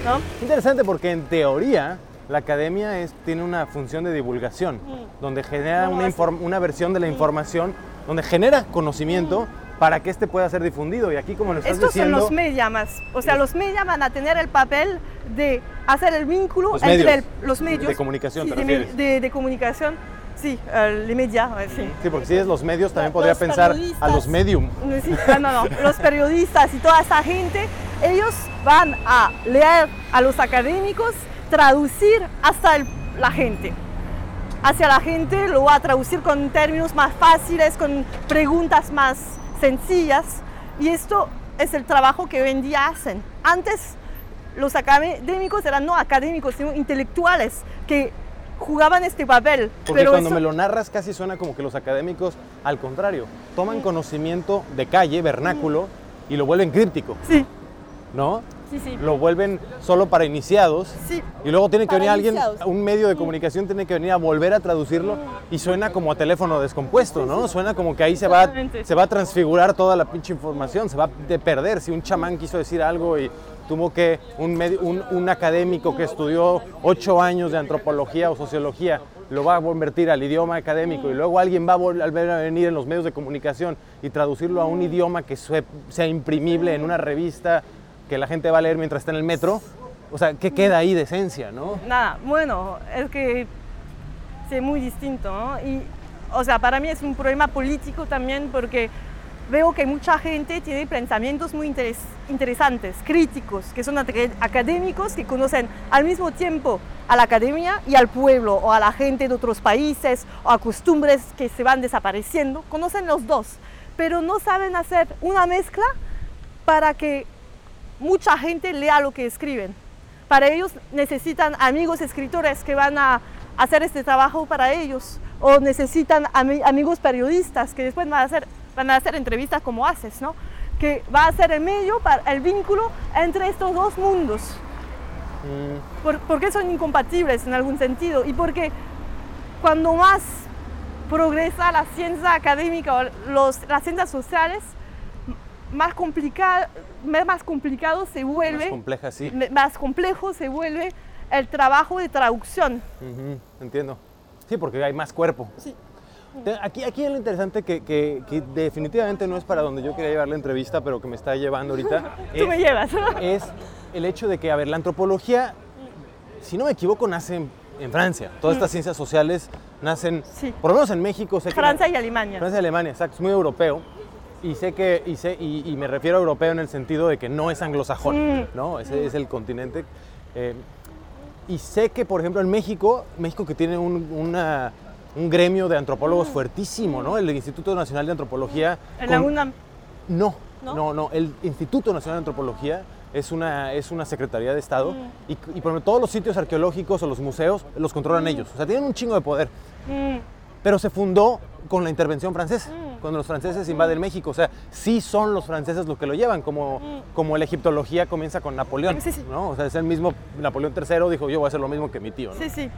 Speaker 1: ¿no?
Speaker 2: Interesante porque en teoría la academia es, tiene una función de divulgación, mm. donde genera una, una, versión de la información, donde genera conocimiento. Mm para que este pueda ser difundido. Y aquí, como lo estás
Speaker 1: Estos
Speaker 2: diciendo...
Speaker 1: son los medias, o sea, los medias van a tener el papel de hacer el vínculo entre los medios.
Speaker 2: De comunicación,
Speaker 1: de, de, comunicación, sí, el media, sí.
Speaker 2: Sí, porque si es los medios, también podría pensar a los medium.
Speaker 1: Sí, no, no, no, los periodistas y toda esa gente, ellos van a leer a los académicos, traducir hasta la gente hacia la gente, lo va a traducir con términos más fáciles, con preguntas más sencillas y esto es el trabajo que hoy en día hacen. Antes los académicos eran no académicos, sino intelectuales que jugaban este papel.
Speaker 2: Porque cuando me lo narras casi suena como que los académicos, al contrario, toman conocimiento de calle, vernáculo, y lo vuelven críptico.
Speaker 1: Sí.
Speaker 2: ¿No? Lo vuelven solo para iniciados. Y luego tiene que venir alguien, un medio de mm. comunicación tiene que venir a volver a traducirlo mm. y suena como a teléfono descompuesto, ¿no? Suena como que ahí se va, se va a transfigurar toda la pinche información, se va a perder. Si un chamán quiso decir algo y tuvo que un, un, académico que estudió ocho años de antropología o sociología lo va a convertir al idioma académico y luego alguien va a volver a venir en los medios de comunicación y traducirlo a un idioma que sea imprimible en una revista que la gente va a leer mientras está en el metro. O sea, ¿qué queda ahí de esencia, no?
Speaker 1: Nada, bueno, es que es muy distinto, ¿no? Y o sea, para mí es un problema político también porque veo que mucha gente tiene pensamientos muy interesantes, críticos, que son académicos, que conocen al mismo tiempo a la academia y al pueblo, o a la gente de otros países, o a costumbres que se van desapareciendo, conocen los dos, pero no saben hacer una mezcla para que mucha gente lea lo que escriben. Para ellos necesitan amigos escritores que van a hacer este trabajo para ellos, o necesitan amigos periodistas que después van a hacer van a hacer entrevistas como haces, ¿no? Que va a ser el medio, para el vínculo entre estos dos mundos. Mm. porque son incompatibles en algún sentido y porque cuando más progresa la ciencia académica o los, las ciencias sociales, más, complicado, más complicado se vuelve, más,
Speaker 2: compleja, sí.
Speaker 1: más complejo se vuelve el trabajo de traducción.
Speaker 2: entiendo. Sí, porque hay más cuerpo.
Speaker 1: Sí.
Speaker 2: Aquí, aquí es lo interesante que, que, definitivamente no es para donde yo quería llevar la entrevista, pero que me está llevando ahorita.
Speaker 1: Tú
Speaker 2: es,
Speaker 1: me llevas.
Speaker 2: Es el hecho de que, a ver, la antropología, si no me equivoco, nace en, Francia. Todas estas mm. ciencias sociales nacen, por lo menos en México. Sé
Speaker 1: Francia y Alemania.
Speaker 2: Francia y Alemania, exacto, es muy europeo. Y sé que, y, sé, y, me refiero a europeo en el sentido de que no es anglosajón, mm. ¿no? Ese es el continente. Eh, y sé que, por ejemplo, en México, México que tiene una un gremio de antropólogos fuertísimo, ¿no? El Instituto Nacional de Antropología.
Speaker 1: ¿En la UNAM?
Speaker 2: No, no, no, El Instituto Nacional de Antropología es una, es una secretaría de Estado mm. y, por todos los sitios arqueológicos o los museos los controlan mm. ellos. O sea, tienen un chingo de poder. Mm. Pero se fundó con la intervención francesa, cuando los franceses invaden México. O sea, sí son los franceses los que lo llevan, como, como la egiptología comienza con Napoleón.
Speaker 1: Sí, sí.
Speaker 2: ¿no? O sea, es el mismo Napoleón III, dijo yo voy a hacer lo mismo que mi tío. ¿no?
Speaker 1: Sí, sí.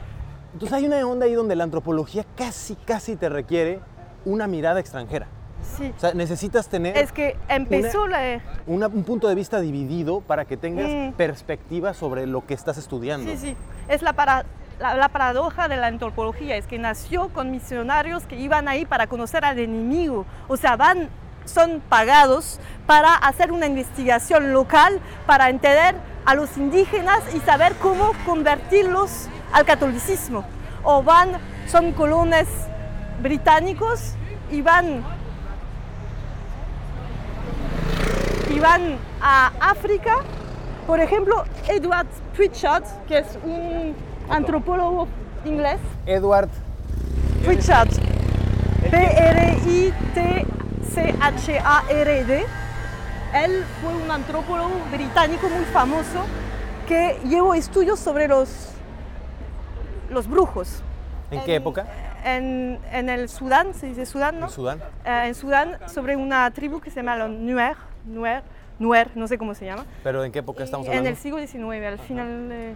Speaker 2: Entonces hay una onda ahí donde la antropología casi, casi te requiere una mirada extranjera.
Speaker 1: Sí.
Speaker 2: O sea, necesitas tener...
Speaker 1: Es que empezó la...
Speaker 2: un punto de vista dividido para que tengas mm. perspectiva sobre lo que estás estudiando.
Speaker 1: Sí, sí. Es la, para, la, paradoja de la antropología, es que nació con misionarios que iban ahí para conocer al enemigo. O sea, van, son pagados para hacer una investigación local, para entender a los indígenas y saber cómo convertirlos al catolicismo. O van, son colones británicos y van, y van a África. Por ejemplo, Edward Pritchard, que es un antropólogo inglés.
Speaker 2: Edward
Speaker 1: Pritchard. P-R-I-T-C-H-A-R-D. Él fue un antropólogo británico muy famoso que llevó estudios sobre los los brujos.
Speaker 2: ¿En, qué época?
Speaker 1: En, en, el Sudán, se dice Sudán, ¿no?
Speaker 2: En Sudán.
Speaker 1: Eh, en Sudán, sobre una tribu que se llama los Nuer, Nuer, Nuer, no sé cómo se llama.
Speaker 2: ¿Pero en qué época estamos hablando?
Speaker 1: En el siglo XIX, al final,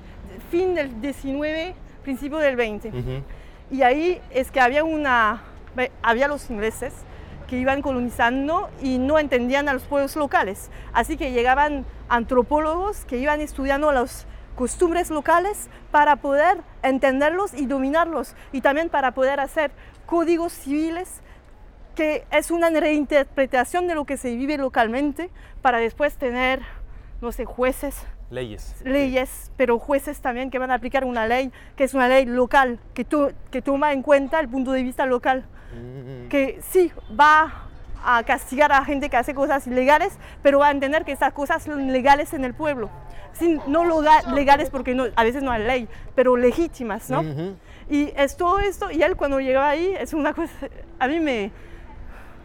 Speaker 1: fin del XIX, principio del XX. Y ahí es que había una, había los ingleses que iban colonizando y no entendían a los pueblos locales. Así que llegaban antropólogos que iban estudiando los costumbres locales para poder entenderlos y dominarlos y también para poder hacer códigos civiles que es una reinterpretación de lo que se vive localmente para después tener, no sé, jueces.
Speaker 2: Leyes.
Speaker 1: Leyes, pero jueces también que van a aplicar una ley que es una ley local, que, que toma en cuenta el punto de vista local. Mm. Que sí, va a castigar a gente que hace cosas ilegales, pero va a entender que esas cosas son legales en el pueblo no legales porque no, a veces no hay ley, pero legítimas, ¿no? Y es todo esto, y él cuando llegaba ahí, es una cosa, a mí me,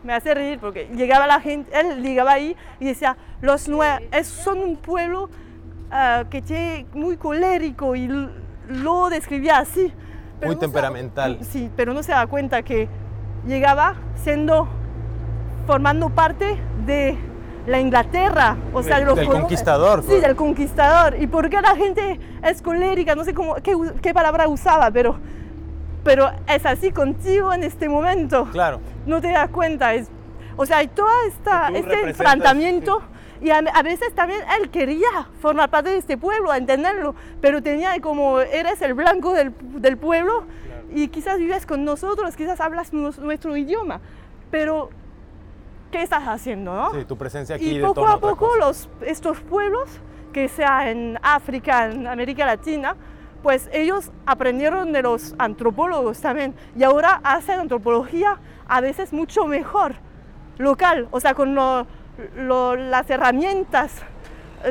Speaker 1: me hace reír porque llegaba la gente, él llegaba ahí y decía, los nuevos son un pueblo uh, que tiene muy colérico y lo describía así.
Speaker 2: muy temperamental.
Speaker 1: sí, pero no se da cuenta que llegaba siendo, formando parte de la Inglaterra, o sea,
Speaker 2: del conquistador.
Speaker 1: Sí, pues. del conquistador. ¿Y por qué la gente es colérica? No sé cómo, qué, palabra usaba, pero, pero es así contigo en este momento.
Speaker 2: Claro.
Speaker 1: No te das cuenta. Es, o sea, hay todo esta, este enfrentamiento. Y a, veces también él quería formar parte de este pueblo, entenderlo, pero tenía como, eres el blanco del, del pueblo y quizás vives con nosotros, quizás hablas nuestro idioma, pero ¿qué estás haciendo? ¿no?
Speaker 2: Sí, tu presencia aquí.
Speaker 1: Y poco a poco los, estos pueblos, que sea en África, en América Latina, pues ellos aprendieron de los antropólogos también y ahora hacen antropología a veces mucho mejor, local, o sea, con las herramientas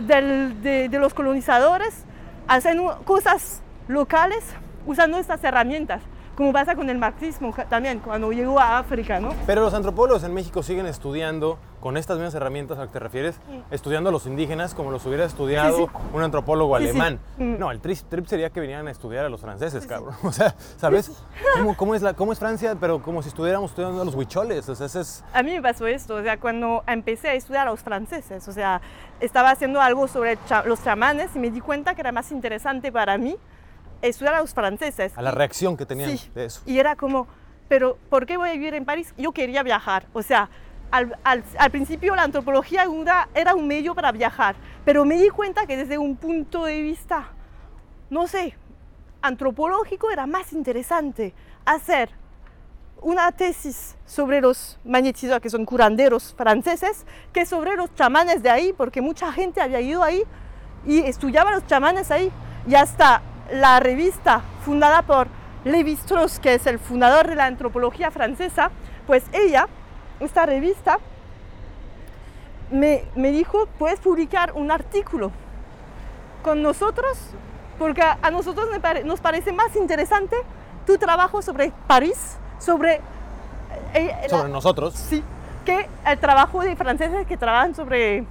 Speaker 1: de, los colonizadores, hacen cosas locales usando estas herramientas como pasa con el marxismo también, cuando llegó a África, ¿no?
Speaker 2: Pero los antropólogos en México siguen estudiando con estas mismas herramientas a las que te refieres, estudiando a los indígenas como los hubiera estudiado un antropólogo alemán. Mm. No, el trip, sería que vinieran a estudiar a los franceses, cabrón. O sea, ¿sabes? ¿Cómo, es la, ¿Cómo es Francia? Pero como si estuviéramos estudiando a los huicholes. O sea, es...
Speaker 1: A mí me pasó esto, o sea, cuando empecé a estudiar a los franceses, o sea, estaba haciendo algo sobre los chamanes y me di cuenta que era más interesante para mí estudiar a los franceses.
Speaker 2: A la reacción que tenían de eso.
Speaker 1: Y era como, pero ¿por qué voy a vivir en París? Yo quería viajar. O sea, al, al, principio la antropología era, un medio para viajar, pero me di cuenta que desde un punto de vista, no sé, antropológico era más interesante hacer una tesis sobre los magnetizadores, que son curanderos franceses, que sobre los chamanes de ahí, porque mucha gente había ido ahí y estudiaba los chamanes ahí. Y hasta la revista fundada por Lévi-Strauss, que es el fundador de la antropología francesa, pues ella, esta revista, me, dijo, puedes publicar un artículo con nosotros, porque a, nosotros nos parece más interesante tu trabajo sobre París, sobre...
Speaker 2: Eh, eh, sobre nosotros.
Speaker 1: Sí, que el trabajo de franceses que trabajan sobre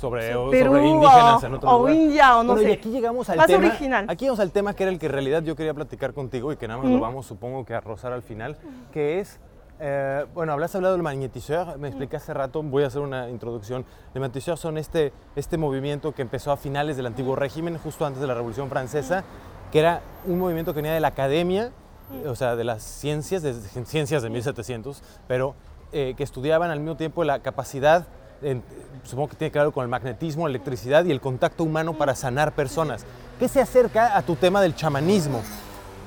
Speaker 2: sobre, indígenas en otro
Speaker 1: o India o no sé.
Speaker 2: Y aquí llegamos al tema. Original. Aquí llegamos al tema que era el que en realidad yo quería platicar contigo y que nada más lo vamos, supongo que a rozar al final, que es. Eh, bueno, hablas hablado del magnetiseur, me expliqué hace rato, voy a hacer una introducción. El magnetiseur son este, este movimiento que empezó a finales del antiguo régimen, justo antes de la Revolución Francesa, que era un movimiento que venía de la academia, o sea, de las ciencias, de ciencias de 1700, pero eh, que estudiaban al mismo tiempo la capacidad supongo que tiene que ver con el magnetismo, electricidad y el contacto humano para sanar personas. ¿Qué se acerca a tu tema del chamanismo?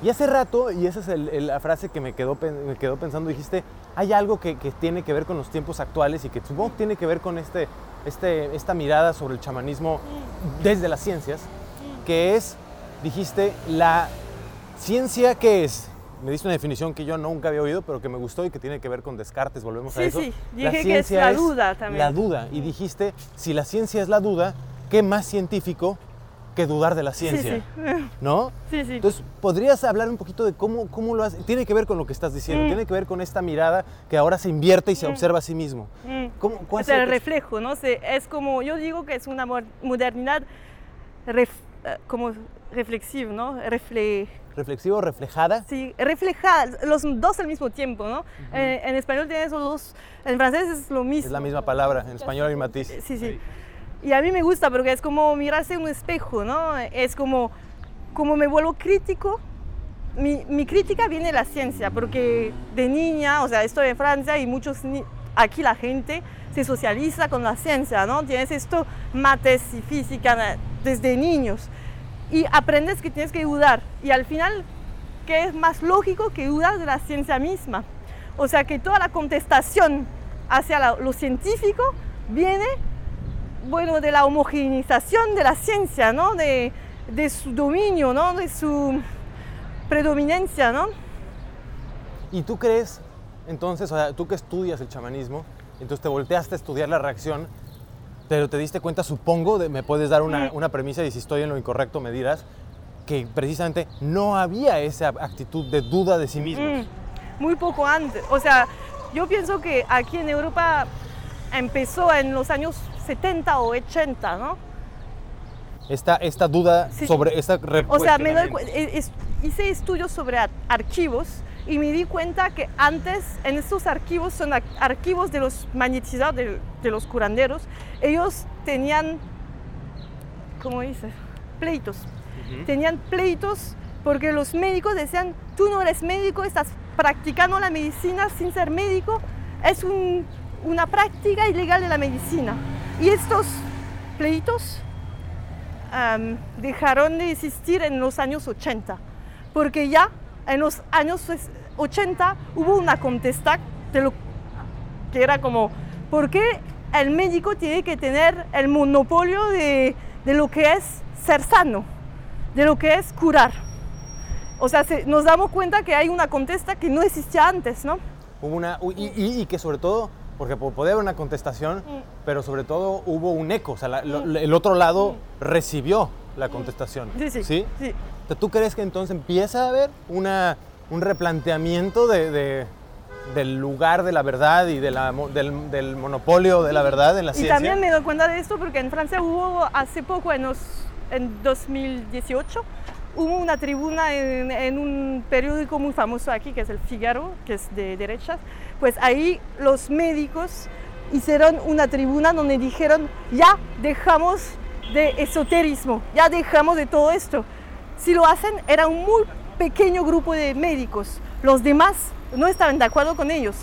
Speaker 2: Y hace rato, y esa es la frase que me quedó, me quedó pensando, dijiste, hay algo que, tiene que ver con los tiempos actuales y que supongo que tiene que ver con este, este, esta mirada sobre el chamanismo desde las ciencias, que es, dijiste, la ciencia que es me diste una definición que yo nunca había oído, pero que me gustó y que tiene que ver con Descartes, volvemos a eso.
Speaker 1: Sí, dije que es la duda también.
Speaker 2: La duda. Y dijiste, si la ciencia es la duda, ¿qué más científico que dudar de la ciencia? Sí, ¿No?
Speaker 1: Sí, sí.
Speaker 2: Entonces, ¿podrías hablar un poquito de cómo, cómo lo haces? Tiene que ver con lo que estás diciendo, mm. tiene que ver con esta mirada que ahora se invierte y se mm. observa a sí mismo.
Speaker 1: Mm. ¿Cómo, cuál es el reflejo, ¿no? Es como, yo digo que es una modernidad eh, como reflexiva, ¿no? Refle
Speaker 2: reflexivo, reflejada.
Speaker 1: Sí, reflejada, los dos al mismo tiempo, ¿no? Eh, en español tiene esos dos, en francés es lo mismo.
Speaker 2: Es la misma palabra, en español hay matiz.
Speaker 1: Sí, sí. Y a mí me gusta porque es como mirarse en un espejo, ¿no? Es como, como me vuelvo crítico. Mi, mi crítica viene de la ciencia, porque de niña, o sea, estoy en Francia y muchos, aquí la gente se socializa con la ciencia, ¿no? Tienes esto, mates y física desde niños y aprendes que tienes que dudar. Y al final, ¿qué es más lógico que dudar de la ciencia misma? O sea que toda la contestación hacia lo científico viene, bueno, de la homogeneización de la ciencia, ¿no? De, de su dominio, ¿no? De su predominancia, ¿no?
Speaker 2: ¿Y tú crees, entonces, o sea, tú que estudias el chamanismo, entonces te volteaste a estudiar la reacción pero te diste cuenta, supongo, me puedes dar una, una, premisa y si estoy en lo incorrecto me dirás, que precisamente no había esa actitud de duda de sí mismo. Mm,
Speaker 1: muy poco antes. O sea, yo pienso que aquí en Europa empezó en los años 70 o 80, ¿no?
Speaker 2: Esta, esta duda sobre esta...
Speaker 1: O sea, me doy, hice estudios sobre archivos y me di cuenta que antes en estos archivos, son archivos de los magnetizados, de, los curanderos, ellos tenían, ¿cómo dices? Pleitos. Tenían pleitos porque los médicos decían, tú no eres médico, estás practicando la medicina sin ser médico, es una práctica ilegal de la medicina. Y estos pleitos dejaron de existir en los años 80, porque ya en los años 80 hubo una contesta de lo que era como, ¿por qué el médico tiene que tener el monopolio de, de lo que es ser sano? de lo que es curar. O sea, se- nos damos cuenta que hay una contesta que no existía antes, ¿no?
Speaker 2: Hubo una, y, y- y que sobre todo, porque po- podía haber una contestación, pero sobre todo hubo un eco, o sea, la- lo- el otro lado recibió la contestación.
Speaker 1: Sí, sí.
Speaker 2: ¿Sí?
Speaker 1: sí.
Speaker 2: ¿Tú crees que entonces empieza a haber una, un replanteamiento de, de- del lugar de la verdad y de la mo- del, del monopolio de la verdad en la
Speaker 1: Y
Speaker 2: ciencia?
Speaker 1: también me doy cuenta de esto porque en Francia hubo hace poco, en, los- en 2018, hubo una tribuna en, en un periódico muy famoso aquí, que es el Figaro, que es de derechas. Pues ahí los médicos hicieron una tribuna donde dijeron, ya dejamos de esoterismo, ya dejamos de todo esto. Si lo hacen, era un muy pequeño grupo de médicos. Los demás no estaban de acuerdo con ellos.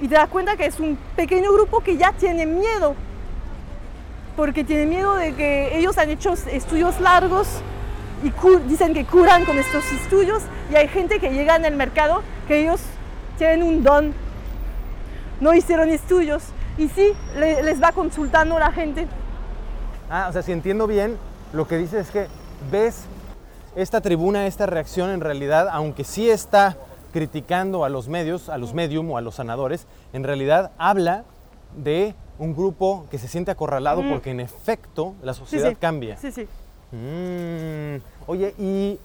Speaker 1: Y te das cuenta que es un pequeño grupo que ya tiene miedo. Porque tiene miedo de que ellos han hecho estudios largos y dicen que curan con estos estudios. Y hay gente que llega en el mercado que ellos tienen un don. No hicieron estudios. Y sí, le- les va consultando la gente.
Speaker 2: Ah, o sea, si entiendo bien, lo que dices es que ves esta tribuna, esta reacción en realidad, aunque sí está criticando a los medios, a los medium o a los sanadores, en realidad habla de un grupo que se siente acorralado porque en efecto la sociedad
Speaker 1: sí.
Speaker 2: cambia.
Speaker 1: Sí, sí.
Speaker 2: Mm, Oye, y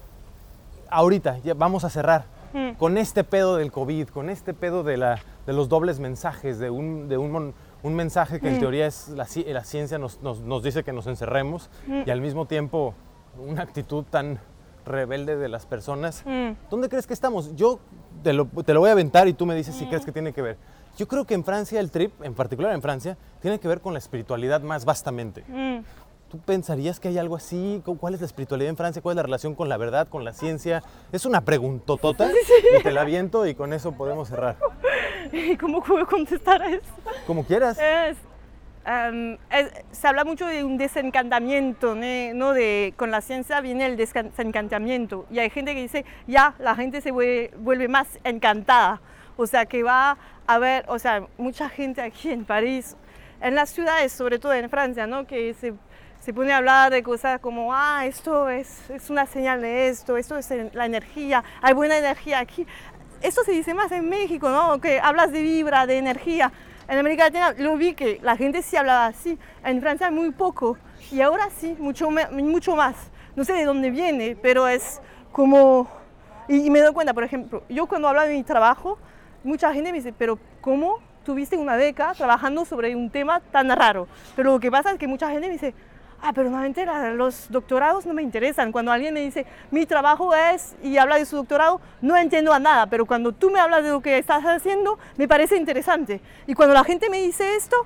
Speaker 2: ahorita ya vamos a cerrar
Speaker 1: Mm.
Speaker 2: con este pedo del COVID, con este pedo de, la, de los dobles mensajes, de un, de un, mon- un mensaje que en
Speaker 1: Mm.
Speaker 2: teoría es la ciencia nos, nos- nos dice que nos encerremos
Speaker 1: Mm.
Speaker 2: y al mismo tiempo una actitud tan rebelde de las personas.
Speaker 1: Mm.
Speaker 2: ¿Dónde crees que estamos? Yo te lo, te lo voy a aventar y tú me dices si crees que tiene que ver. Yo creo que en Francia el trip, en particular en Francia, tiene que ver con la espiritualidad más vastamente.
Speaker 1: Mm.
Speaker 2: ¿Tú pensarías que hay algo así? ¿Cu- ¿Cuál es la espiritualidad en Francia? ¿Cuál es la relación con la verdad, con la ciencia? Es una preguntotota y te la aviento y con eso podemos cerrar.
Speaker 1: ¿Y cómo puedo contestar a eso?
Speaker 2: Como quieras.
Speaker 1: Es, se habla mucho de un desencantamiento. ¿no? De, con la ciencia viene el desencantamiento. Y hay gente que dice, ya, la gente se vuelve, más encantada. O sea, que va a ver, o sea, mucha gente aquí en París, en las ciudades, sobre todo en Francia, ¿no? Que se, se pone a hablar de cosas como, ah, esto es, es una señal de esto, esto es la energía, hay buena energía aquí. Esto se dice más en México, ¿no? Que hablas de vibra, de energía. En América Latina lo vi que la gente sí hablaba así, en Francia muy poco, y ahora sí, mucho, mucho más. No sé de dónde viene, pero es como... Y, y me doy cuenta, por ejemplo, yo cuando hablo de mi trabajo, mucha gente me dice, pero ¿cómo tuviste una beca trabajando sobre un tema tan raro? Pero lo que pasa es que mucha gente me dice, ah, pero normalmente los doctorados no me interesan. Cuando alguien me dice, mi trabajo es, y habla de su doctorado, no entiendo a nada, pero cuando tú me hablas de lo que estás haciendo, me parece interesante. Y cuando la gente me dice esto,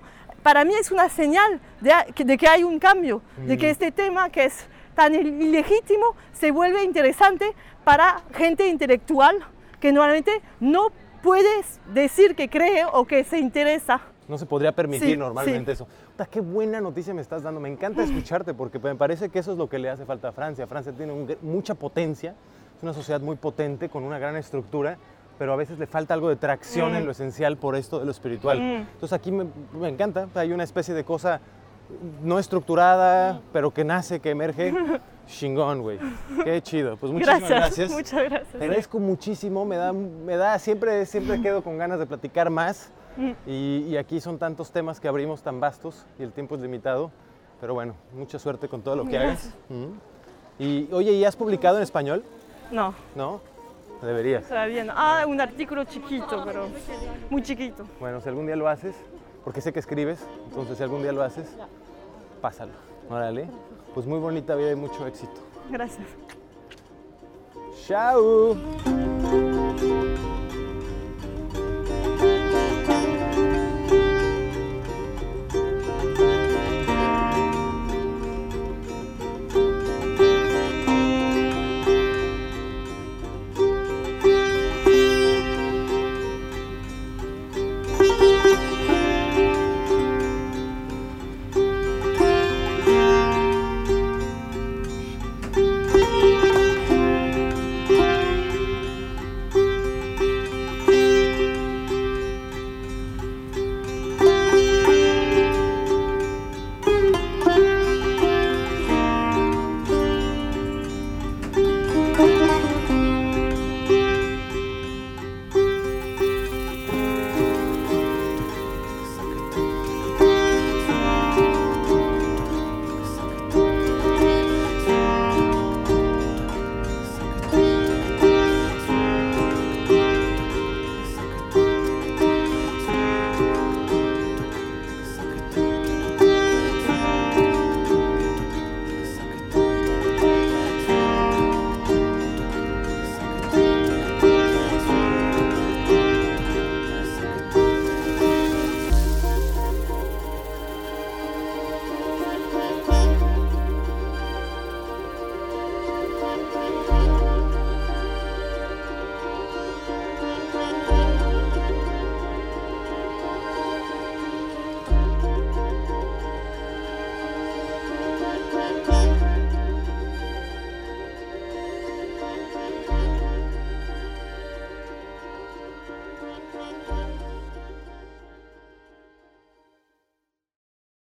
Speaker 1: para mí es una señal de, que- de que hay un cambio, de que este tema que es tan il- ilegítimo se vuelve interesante para gente intelectual que normalmente no puedes decir que cree o que se interesa.
Speaker 2: No se podría permitir
Speaker 1: Sí,
Speaker 2: normalmente
Speaker 1: sí.
Speaker 2: eso. Puta, qué buena noticia me estás dando. Me encanta escucharte porque me parece que eso es lo que le hace falta a Francia. Francia tiene un mucha potencia, es una sociedad muy potente con una gran estructura, pero a veces le falta algo de tracción en lo esencial por esto de lo espiritual.
Speaker 1: Mm.
Speaker 2: Entonces aquí me, me encanta. Hay una especie de cosa no estructurada, pero que nace, que emerge. Chingón, güey. Qué chido. Pues muchísimas
Speaker 1: Gracias,
Speaker 2: gracias.
Speaker 1: muchas gracias.
Speaker 2: Te agradezco muchísimo, me da, me da siempre, siempre quedo con ganas de platicar más y, y aquí son tantos temas que abrimos tan vastos y el tiempo es limitado, pero bueno, mucha suerte con todo lo que hagas. Ujú. Y oye, ¿y has publicado en español?
Speaker 1: No,
Speaker 2: ¿No? Deberías.
Speaker 1: todavía no. Ah, un artículo chiquito, pero muy chiquito.
Speaker 2: Bueno, si algún día lo haces, porque sé que escribes, entonces si algún día lo haces, pásalo. Órale. Pues muy bonita vida y mucho éxito.
Speaker 1: Gracias.
Speaker 2: Chao.